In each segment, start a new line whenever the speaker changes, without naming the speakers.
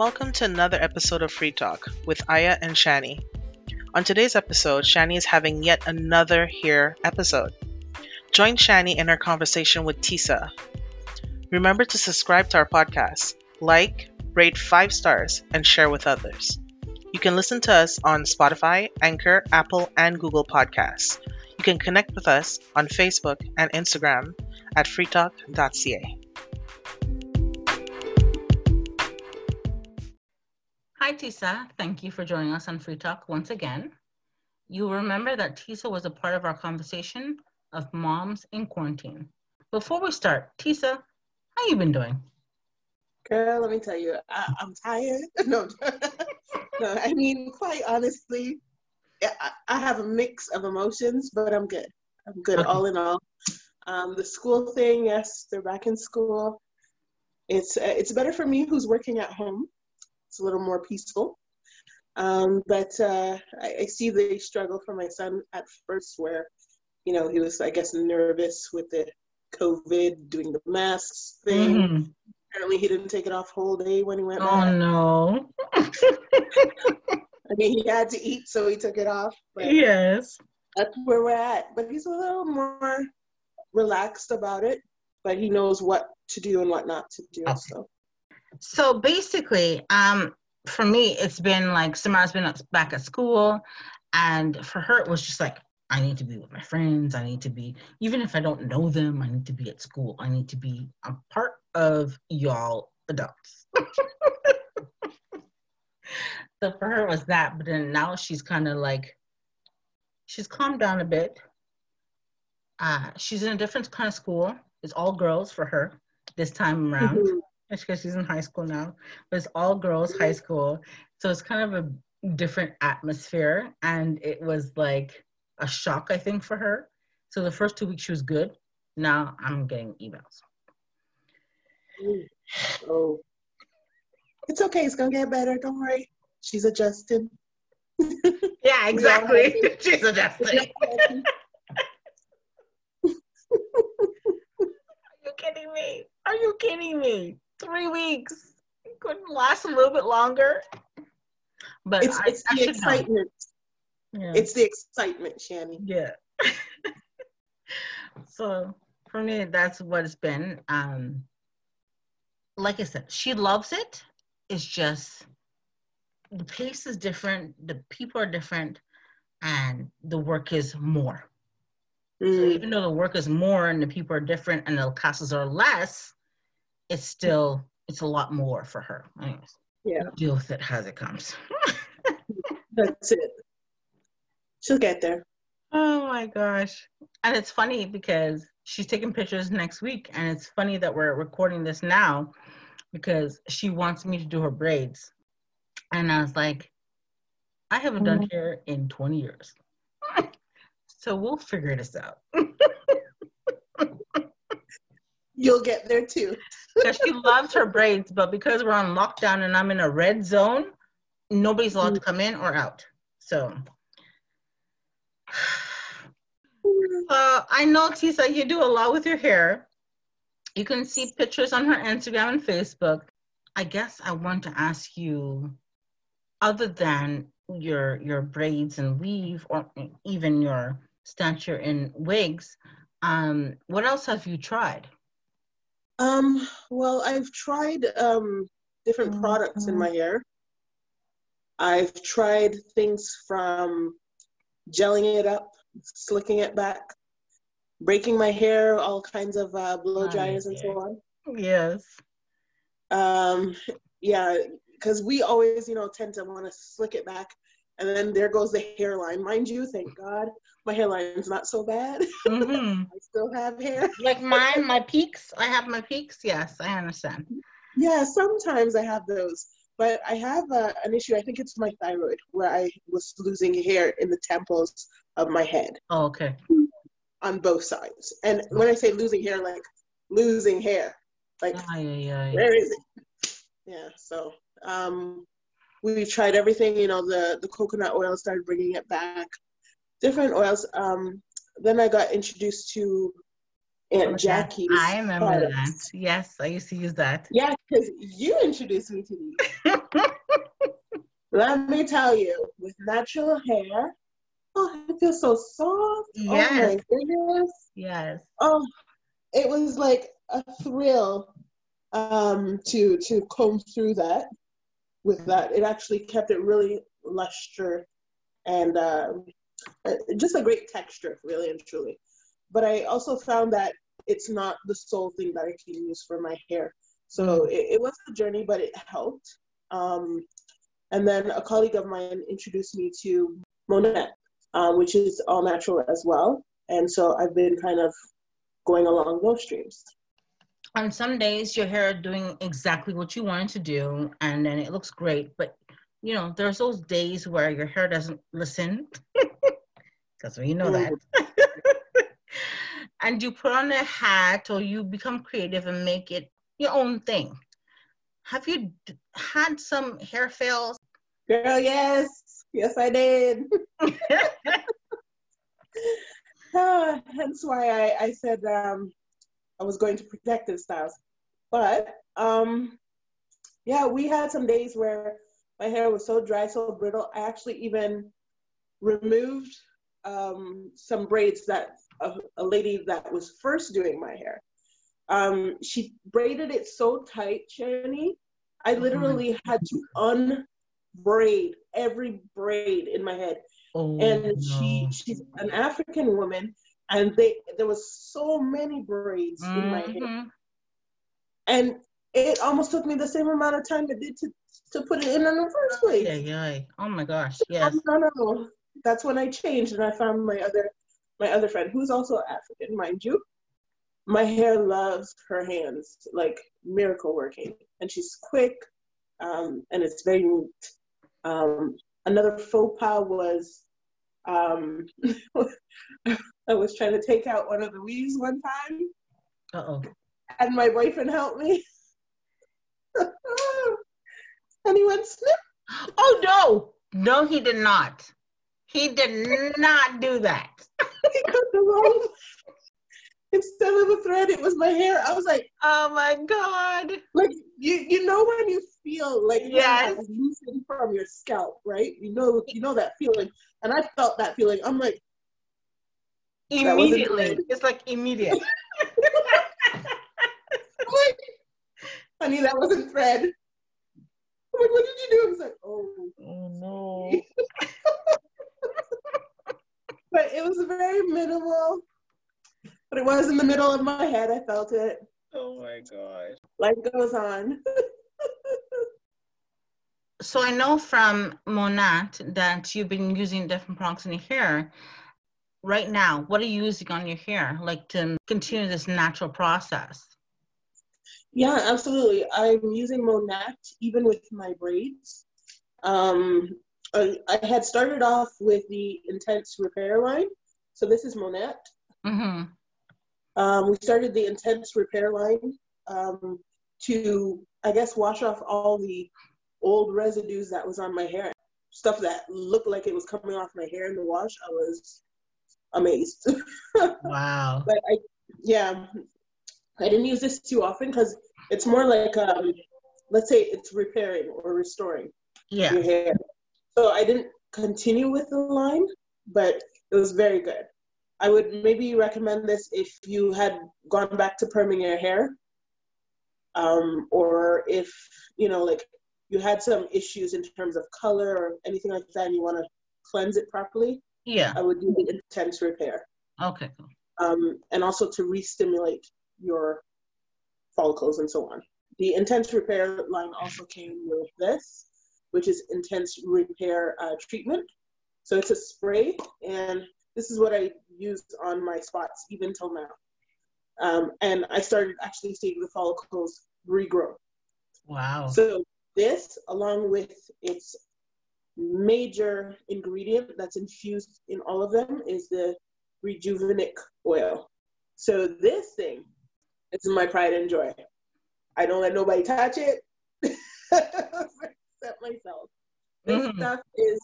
Welcome to another episode of Free Talk with Aya and Shani. On today's episode, Shani is having yet another Here episode. Join Shani in her conversation with Tisa. Remember to subscribe to our podcast, like, rate five stars, and share with others. You can listen to us on Spotify, Anchor, Apple, and Google Podcasts. You can connect with us on Facebook and Instagram at freetalk.ca.
Hi, Tisa. Thank you for joining us on Free Talk once again. You'll remember that Tisa was a part of our conversation of moms in quarantine. Before we start, Tisa, how you been doing?
Girl, let me tell you, I, am tired. No, no, I mean, quite honestly, I, I, have a mix of emotions, but I'm good. I'm good, okay. all in all. Um, the school thing, yes, they're back in school. It's uh, it's better for me who's working at home it's a little more peaceful. Um, but uh, I, I, see the struggle for my son at first, where you know he was, I guess, nervous with the COVID, doing the masks thing. Mm-hmm. Apparently, he didn't take it off whole day when he went.
Oh back. no!
I mean, he had to eat, so he took it off.
yes,
that's where we're at. But he's a little more relaxed about it, but he knows what to do and what not to do. Okay. So
so basically, um, for me, it's been like Samara's been back at school, and for her, it was just like I need to be with my friends. I need to be, even if I don't know them, I need to be at school. I need to be a part of y'all adults. so for her, was that. But then now she's kind of like, she's calmed down a bit. Uh, she's in a different kind of school. It's all girls for her this time around. Mm-hmm because she's in high school now, but it's all girls high school. So it's kind of a different atmosphere. And it was like a shock, I think, for her. So the first two weeks she was good. Now I'm getting emails.
Oh, it's okay. It's gonna get better. Don't worry. She's adjusting.
yeah, exactly. She's adjusting. Are you kidding me? Are you kidding me? Three weeks. It couldn't last a little bit longer.
But it's, I, it's I the excitement. Yeah. It's the excitement, Shani.
Yeah. so for me, that's what it's been. Um, like I said, she loves it. It's just the pace is different, the people are different, and the work is more. Mm. So even though the work is more and the people are different and the classes are less, it's still it's a lot more for her. Anyways,
yeah,
deal with it as it comes.
That's it. She'll get there.
Oh my gosh. And it's funny because she's taking pictures next week. And it's funny that we're recording this now because she wants me to do her braids. And I was like, I haven't done mm-hmm. hair in 20 years. so we'll figure this out.
You'll get there too.
Because she loves her braids, but because we're on lockdown and I'm in a red zone, nobody's allowed to come in or out. So uh, I know Tisa, you do a lot with your hair. You can see pictures on her Instagram and Facebook. I guess I want to ask you, other than your your braids and weave, or even your stature in wigs, um, what else have you tried?
Um, well, I've tried um, different mm-hmm. products in my hair. I've tried things from gelling it up, slicking it back, breaking my hair, all kinds of uh, blow dryers and so on.
Yes.
Um, yeah, because we always, you know, tend to want to slick it back, and then there goes the hairline. Mind you, thank God, my hairline's not so bad. Mm-hmm. I still have hair.
like mine, my peaks. I have my peaks. Yes, I understand.
Yeah, sometimes I have those, but I have uh, an issue. I think it's my thyroid, where I was losing hair in the temples of my head.
Oh, okay.
On both sides, and when I say losing hair, like losing hair, like
aye, aye, aye.
where is it? Yeah. So um, we tried everything. You know, the the coconut oil started bringing it back different oils. Um, then I got introduced to Aunt Jackie's.
I remember
products.
that. Yes, I used to use that.
Yeah, because you introduced me to these. Let me tell you, with natural hair, oh, it feels so soft. Oh my
Yes.
goodness.
yes.
Oh, it was like a thrill um, to to comb through that. With that, it actually kept it really luster and um, uh, just a great texture, really and truly. But I also found that it's not the sole thing that I can use for my hair. So it, it was a journey, but it helped. Um, and then a colleague of mine introduced me to Monat, uh, which is all natural as well. And so I've been kind of going along those streams.
On some days, your hair doing exactly what you wanted to do, and then it looks great. But you know, there's those days where your hair doesn't listen, because we know that. and you put on a hat, or you become creative and make it your own thing. Have you d- had some hair fails?
Girl, yes. Yes, I did. Ah, hence why I, I said um, I was going to protective styles. But um, yeah, we had some days where my hair was so dry, so brittle. I actually even removed um, some braids that a, a lady that was first doing my hair. Um, she braided it so tight, Shani. I literally had to unbraid every braid in my head
oh,
and she she's an African woman, and they there was so many braids in my hair,
Mhm.
and it almost took me the same amount of time it did to to put it in in the first place.
Yeah, yeah. Oh my gosh. Yes.
No, no, no. That's when I changed, and I found my other my other friend, who's also African, mind you. My hair loves her hands, like miracle working, and she's quick, um, and it's very neat. Um, another faux pas was um, I was trying to take out one of the weaves one time,
Uh oh.
and my boyfriend helped me. and he went snip.
Oh no. No, he did not. He did not do that.
He cut the wrong. Instead of a thread, it was my hair. I was like,
Oh my god.
like you, you know when you feel like your
Yes.
is loosened from your scalp, right? You know, you know that feeling, and I felt that feeling. I'm like,
Immediately. It's like immediate.
I'm like, honey, that wasn't thread. I'm like, what did you do? I was like, oh.
Oh no.
But it was very minimal. But it was in the middle of my head. I felt it.
Oh my gosh.
Life goes on.
So I know from Monat that you've been using different products in your hair. Right now, what are you using on your hair, like to continue this natural process?
Yeah, absolutely. I'm using Monat even with my braids. Um, I, I had started off with the Intense Repair line. So this is Monat.
Mm-hmm.
Um, we started the Intense Repair line um, to, I guess, wash off all the old residues that was on my hair. Stuff that looked like it was coming off my hair in the wash. I was amazed.
Wow.
but I, yeah, I didn't use this too often because it's more like, um, let's say it's repairing or restoring
Yeah.
your hair. So I didn't continue with the line, but it was very good. I would maybe recommend this if you had gone back to perming your hair, um, or if you know, like you had some issues in terms of color or anything like that, and you want to cleanse it properly.
Yeah.
I would do the intense repair,
Okay. Cool.
um, and also to re-stimulate your follicles and so on. The intense repair line also came with this, which is intense repair uh, treatment. So it's a spray, and this is what I use on my spots even till now. Um, and I started actually seeing the follicles regrow.
Wow.
So this, along with its major ingredient that's infused in all of them, is the Rejuvenique oil. So this thing is my pride and joy. I don't let nobody touch it except myself. This
Mhm.
stuff is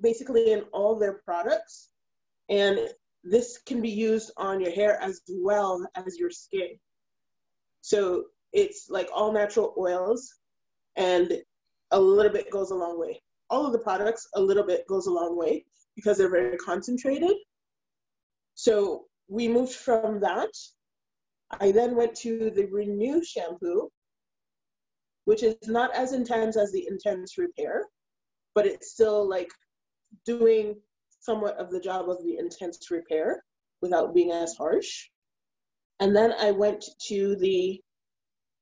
basically in all their products, and this can be used on your hair as well as your skin. So it's like all natural oils and a little bit goes a long way. All of the products, a little bit goes a long way because they're very concentrated. So we moved from that. I then went to the Renew shampoo, which is not as intense as the Intense Repair, but it's still like doing somewhat of the job of the Intense Repair without being as harsh. And then I went to the,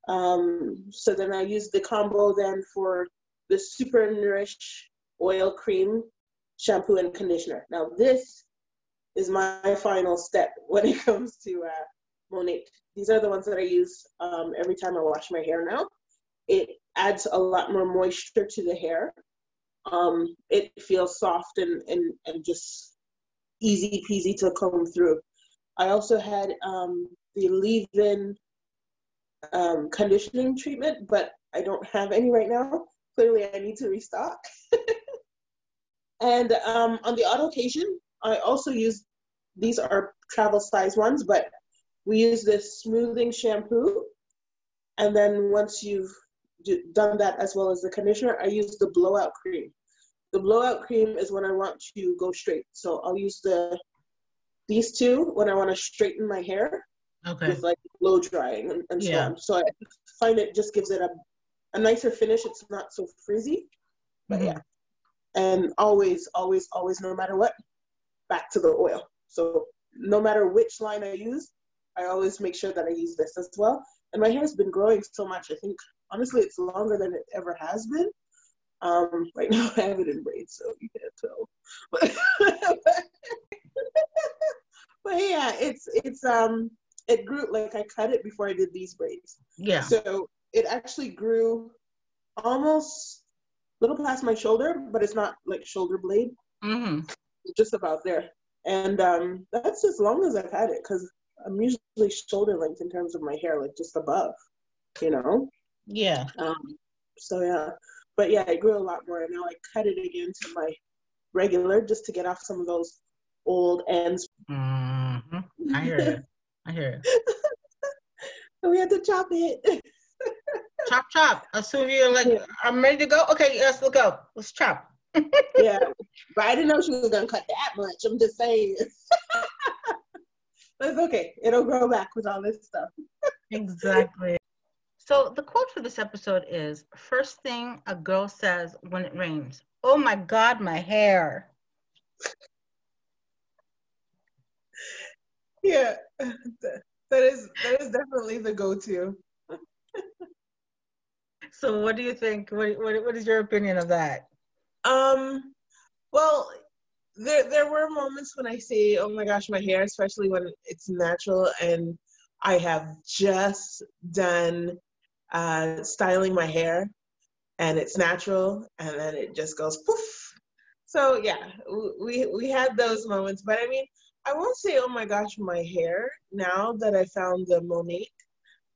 um, so then I used the combo then for the Super Nourish Oil Cream Shampoo and Conditioner. Now this is my final step when it comes to uh, Monat. These are the ones that I use um, every time I wash my hair now. It adds a lot more moisture to the hair. Um, it feels soft and, and, and just easy peasy to comb through. I also had um, the leave-in um, conditioning treatment, but I don't have any right now. Clearly, I need to restock. and um, on the odd occasion, I also use these are travel size ones, but we use this smoothing shampoo. And then once you've do, done that as well as the conditioner, I use the blowout cream. The blowout cream is when I want to go straight. So I'll use the these two when I want to straighten my hair
Okay.
with like blow drying and, and so on. So I find it just gives it a, a nicer finish. It's not so frizzy. But
Mhm.
yeah. And always, always, always, no matter what, back to the oil. So no matter which line I use, I always make sure that I use this as well. And my hair has been growing so much. I think honestly it's longer than it ever has been. Um, right now I have it in braids, so you can't tell. But, but yeah, it's it's um it grew like I cut it before I did these braids.
Yeah.
So it actually grew almost a little past my shoulder, but it's not like shoulder blade,
hmm
just about there. And um, that's as long as I've had it because I'm usually shoulder length in terms of my hair, like just above, you know.
Yeah.
Um, so yeah, but yeah, it grew a lot more, and now I cut it again to my regular just to get off some of those old ends.
hmm I hear it. I hear it.
We had to chop it.
Chop, chop. As soon as you're like, I'm ready to go. Okay, yes, let's go. Let's chop.
yeah, but I didn't know she was gonna cut that much. I'm just saying. but it's okay. It'll grow back with all this stuff.
Exactly. So the quote for this episode is first thing a girl says when it rains. Oh my God, my hair.
Yeah, that is that is definitely the go-to.
So what do you think? What, what, what is your opinion of that?
Um, well, there there were moments when I say, "Oh my gosh, my hair," especially when it's natural and I have just done uh, styling my hair, and it's natural, and then it just goes poof. So yeah, we we had those moments, but I mean, I won't say, "Oh my gosh, my hair." Now that I found the Monique,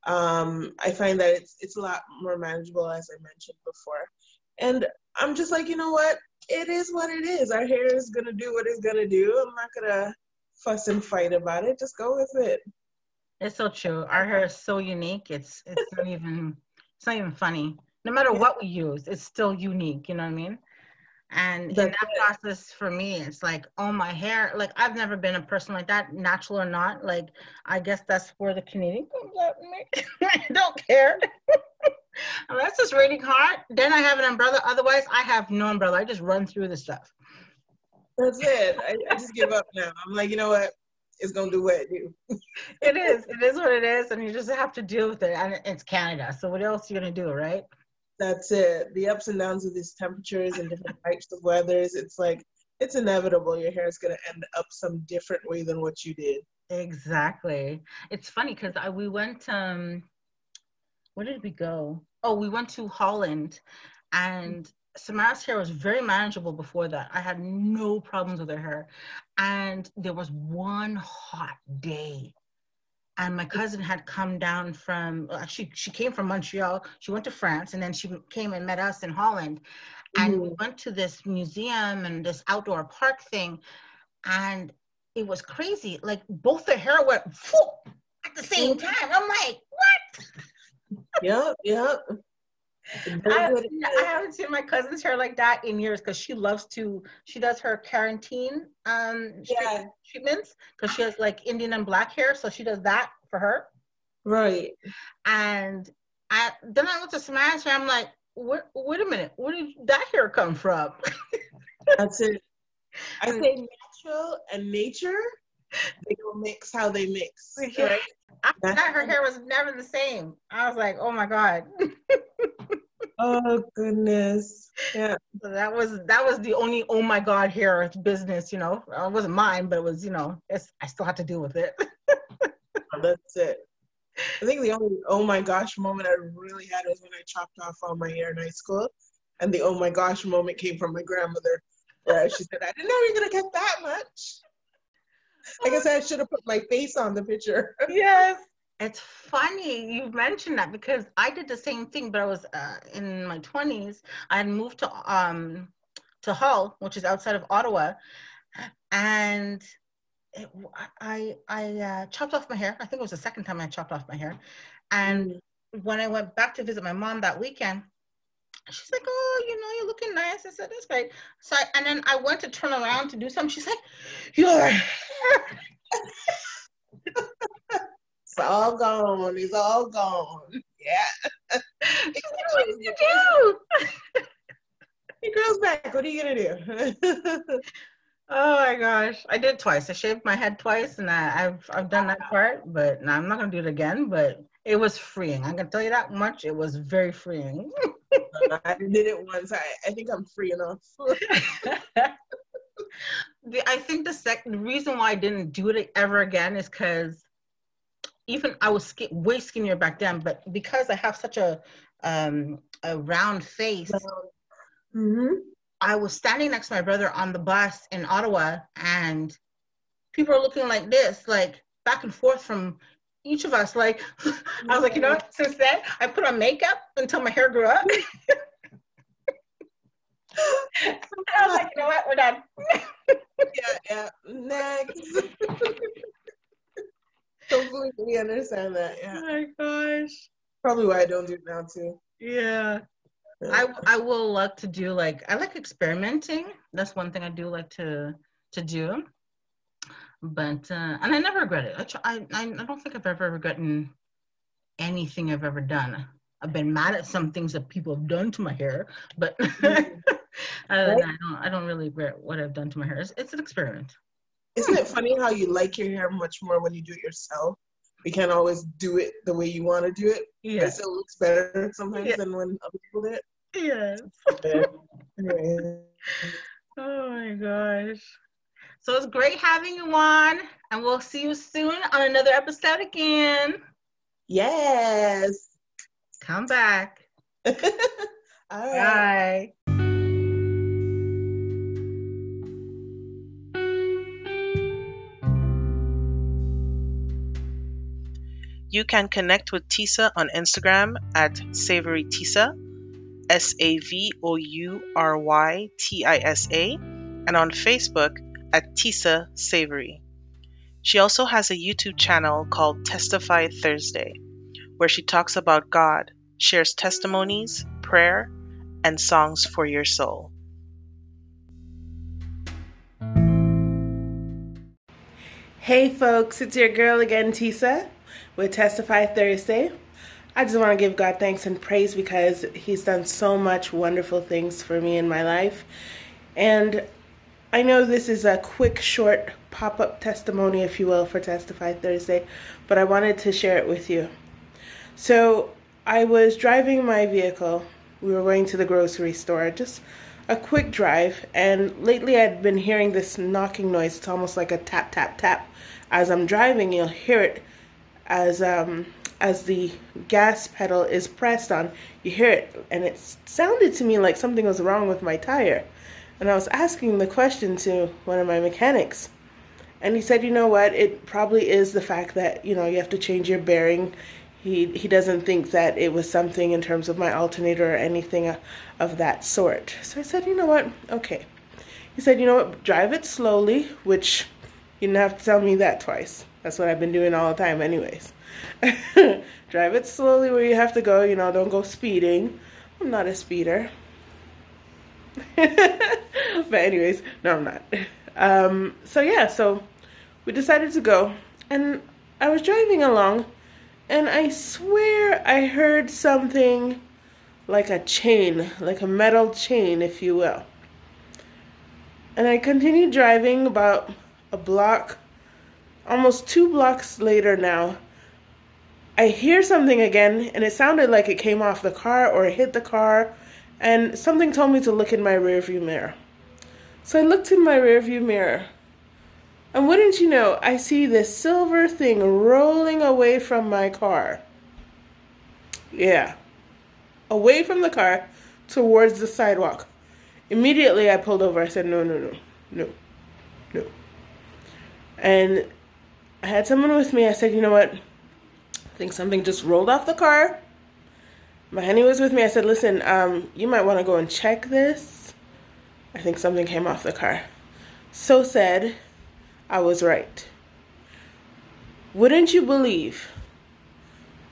um, I find that it's it's a lot more manageable, as I mentioned before, and I'm just like, you know what? It is what it is. Our hair is gonna do what it's gonna do. I'm not gonna fuss and fight about it. Just go with it.
It's so true. Our hair is so unique. It's it's not even it's not even funny. No matter what we use, it's still unique. You know what I mean? And in
That's
that process, for me, it's like, oh, my hair. Like I've never been a person like that, natural or not. Like I guess that's where the Canadian comes out me. I don't care. Unless it's raining hard, then I have an umbrella. Otherwise, I have no umbrella. I just run through the stuff.
That's it. I, I just give up now. I'm like, you know what? It's gonna do what it do.
It is. It is what it is, and you just have to deal with it. And it's Canada, so what else are you gonna do, right?
That's it. The ups and downs of these temperatures and different types of weathers. It's like it's inevitable. Your hair is gonna end up some different way than what you did.
Exactly. It's funny because I we went um where did we go? Oh, we went to Holland and Samara's hair was very manageable before that. I had no problems with her hair. And there was one hot day. And my cousin had come down from actually she came from Montreal. She went to France and then she came and met us in Holland. And we
Mhm.
went to this museum and this outdoor park thing. And it was crazy. Like both their hair went at the same time. I'm like, what?
Yep, yep.
I, I, haven't seen my cousin's hair like that in years because she loves to. She does her quarantine um yeah. treatments because she has like Indian and black hair, so she does that for her.
Right.
And I then I went to smash. And I'm like, wait, wait a minute, where did that hair come from?
That's it. I say natural and nature, they will mix how they mix. Right?
After that, her hair was never the same. I was like, oh my god.
oh goodness. Yeah.
So that was that was the only oh my god hair business. You know, it wasn't mine, but it was you know, it's I still had to deal with it.
That's it. I think the only oh my gosh moment I really had was when I chopped off all my hair in high school. And the oh my gosh moment came from my grandmother, where she said, I didn't know you were going to get that much. I guess I should have put my face on the picture.
yes. It's funny you mentioned that because I did the same thing, but I was uh, in my 20s. I had moved to um, to Hull, which is outside of Ottawa, and it, I I uh, chopped off my hair. I think it was the second time I chopped off my hair, and when I went back to visit my mom that weekend, she's like, "Oh, you know, you're looking nice." I said, "That's great." So, I, and then I went to turn around to do something. She's like, "Your hair."
It's all gone. It's all gone. Yeah.
what you do?
It grows back. What are you gonna do?
Oh my gosh, I did twice. I shaved my head twice, and I, have I've done that part, but now I'm not gonna do it again. But it was freeing. I can tell you that much. It was very freeing.
I did it once. I, I think I'm free enough.
the, I think the second reason why I didn't do it ever again is because even I was sk- way skinnier back then, but because I have such a um, a round face. Mm-hmm I was standing next to my brother on the bus in Ottawa, and people are looking like this, like back and forth from each of us. Like, I was like, you know, since then, I put on makeup until my hair grew up. I was like, you know what, we're done.
yeah, yeah. Next. Completely understand that. Yeah.
Oh my gosh.
Probably why I don't do it now too.
Yeah. I I will like to do like I like experimenting. That's one thing I do like to to do. But uh, and I never regret it. I, try, I I don't think I've ever regretted anything I've ever done. I've been mad at some things that people have done to my hair, but mm-hmm. I don't I don't really regret what I've done to my hair. It's, it's an experiment.
Isn't it funny how you like your hair much more when you do it yourself? We can't always do it the way you want to do it. Yeah. It still looks better sometimes yeah. than when other people do it.
Yes. oh my gosh. So it's great having you on, and we'll see you soon on another episode again.
Yes.
Come back. All right. Bye.
You can connect with Tisa on Instagram at SavouryTisa, S A V O U R Y T I S A, and on Facebook at Tisa Savoury. She also has a YouTube channel called Testify Thursday, where she talks about God, shares testimonies, prayer, and songs for your soul.
Hey folks, it's your girl again, Tisa, with Testify Thursday. I just want to give God thanks and praise because He's done so much wonderful things for me in my life. And I know this is a quick, short pop up testimony, if you will, for Testify Thursday, but I wanted to share it with you. So I was driving my vehicle. We were going to the grocery store, just a quick drive. And lately I'd been hearing this knocking noise. It's almost like a tap, tap, tap. As I'm driving, you'll hear it as um, as the gas pedal is pressed on, you hear it, and it sounded to me like something was wrong with my tire. And I was asking the question to one of my mechanics, and he said, you know what, it probably is the fact that, you know, you have to change your bearing. He, he doesn't think that it was something in terms of my alternator or anything of that sort. So I said, you know what, okay. He said, you know what, drive it slowly, which
You didn't have to tell me that twice. That's what I've been doing all the time, anyways. Drive it slowly where you have to go. You know, don't go speeding. I'm not a speeder. but anyways, no, I'm not. Um, so yeah, so we decided to go, and I was driving along, and I swear I heard something like a chain, like a metal chain, if you will. And I continued driving about a block, almost two blocks later now. I hear something again, and it sounded like it came off the car or hit the car and something told me to look in my rearview mirror. So I looked in my rearview mirror, and wouldn't you know, I see this silver thing rolling away from my car. Yeah, away from the car towards the sidewalk. Immediately I pulled over. I said, No, no, no, no, no. And I had someone with me. I said, You know what? I think something just rolled off the car my honey was with me. I said, listen, um, you might want to go and check this. I think something came off the car. So said, I was right. Wouldn't you believe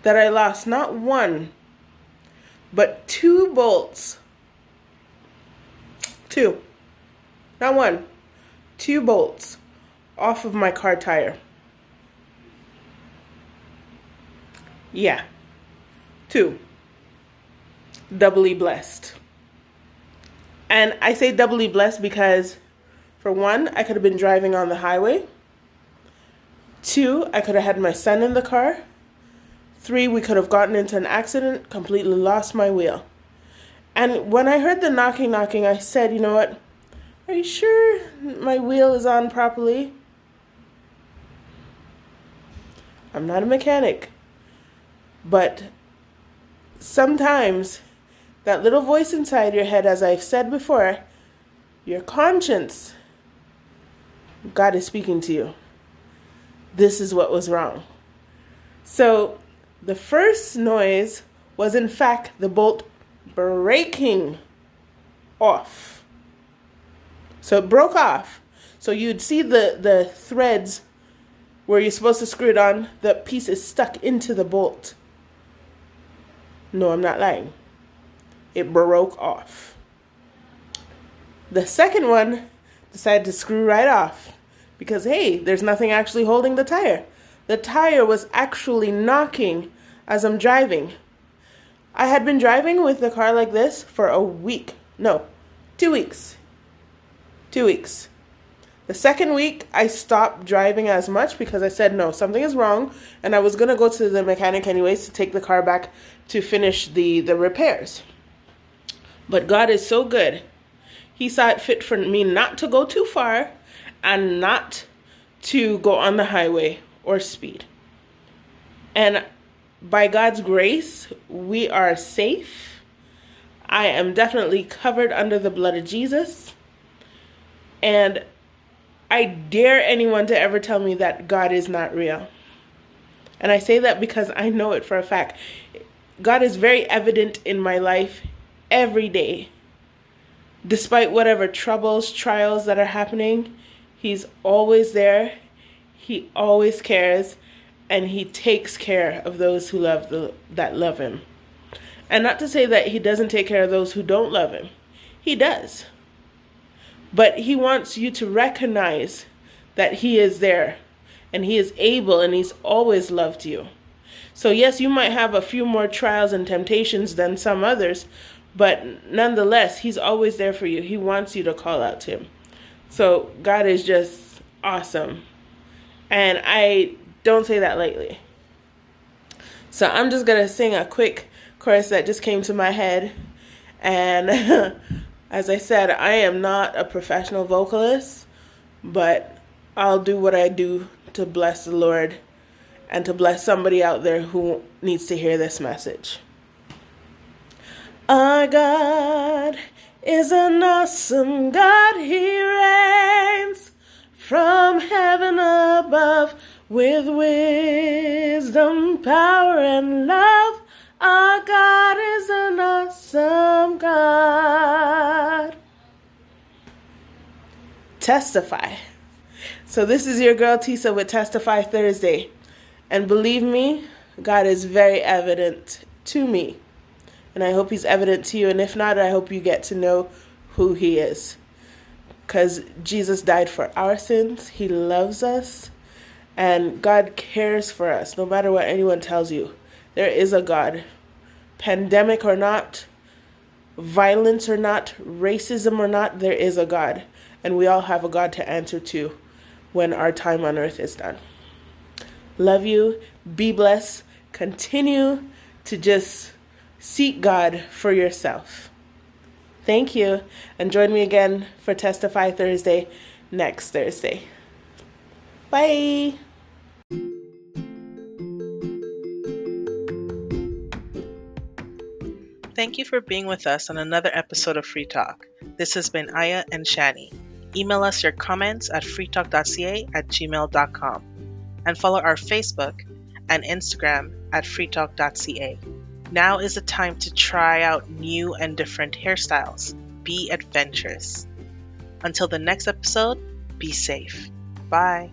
that I lost not one, but two bolts? Two. Not one. Two bolts off of my car tire. Yeah. Two doubly blessed. And I say doubly blessed because, for one, I could have been driving on the highway. Two, I could have had my son in the car. Three, we could have gotten into an accident, completely lost my wheel. And when I heard the knocking, knocking, I said, you know what? Are you sure my wheel is on properly? I'm not a mechanic. But sometimes that little voice inside your head, as I've said before, your conscience, God is speaking to you. This is what was wrong. So the first noise was, in fact, the bolt breaking off. So it broke off. So you'd see the, the threads where you're supposed to screw it on, the piece is stuck into the bolt. No, I'm not lying it broke off. The second one decided to screw right off because, hey, there's nothing actually holding the tire. The tire was actually knocking as I'm driving. I had been driving with the car like this for a week. No, two weeks. Two weeks. The second week, I stopped driving as much because I said, no, something is wrong. And I was going to go to the mechanic anyways to take the car back to finish the, the repairs. But God is so good. He saw it fit for me not to go too far and not to go on the highway or speed. And by God's grace, we are safe. I am definitely covered under the blood of Jesus. And I dare anyone to ever tell me that God is not real. And I say that because I know it for a fact. God is very evident in my life every day. Despite whatever troubles, trials that are happening, He's always there. He always cares and he takes care of those who love the, that love him. And not to say that he doesn't take care of those who don't love him. He does. But he wants you to recognize that he is there and he is able and he's always loved you. So yes, you might have a few more trials and temptations than some others, but nonetheless, He's always there for you. He wants you to call out to Him. So God is just awesome. And I don't say that lightly. So I'm just going to sing a quick chorus that just came to my head. And as I said, I am not a professional vocalist, but I'll do what I do to bless the Lord and to bless somebody out there who needs to hear this message. Our God is an awesome God. He reigns from heaven above with wisdom, power, and love. Our God is an awesome God. Testify. So, this is your girl Tisa with Testify Thursday. And believe me, God is very evident to me. And I hope He's evident to you. And if not, I hope you get to know who He is. Because Jesus died for our sins, He loves us, and God cares for us, no matter what anyone tells you. There is a God. Pandemic or not, violence or not, racism or not, there is a God. And we all have a God to answer to when our time on earth is done. Love you. Be blessed. Continue to just seek God for yourself. Thank you. And join me again for Testify Thursday next Thursday. Bye.
Thank you for being with us on another episode of Free Talk. This has been Aya and Shani. Email us your comments at freetalk.ca at gmail.com and follow our Facebook and Instagram at freetalk.ca. Now is the time to try out new and different hairstyles. Be adventurous. Until the next episode, be safe. Bye.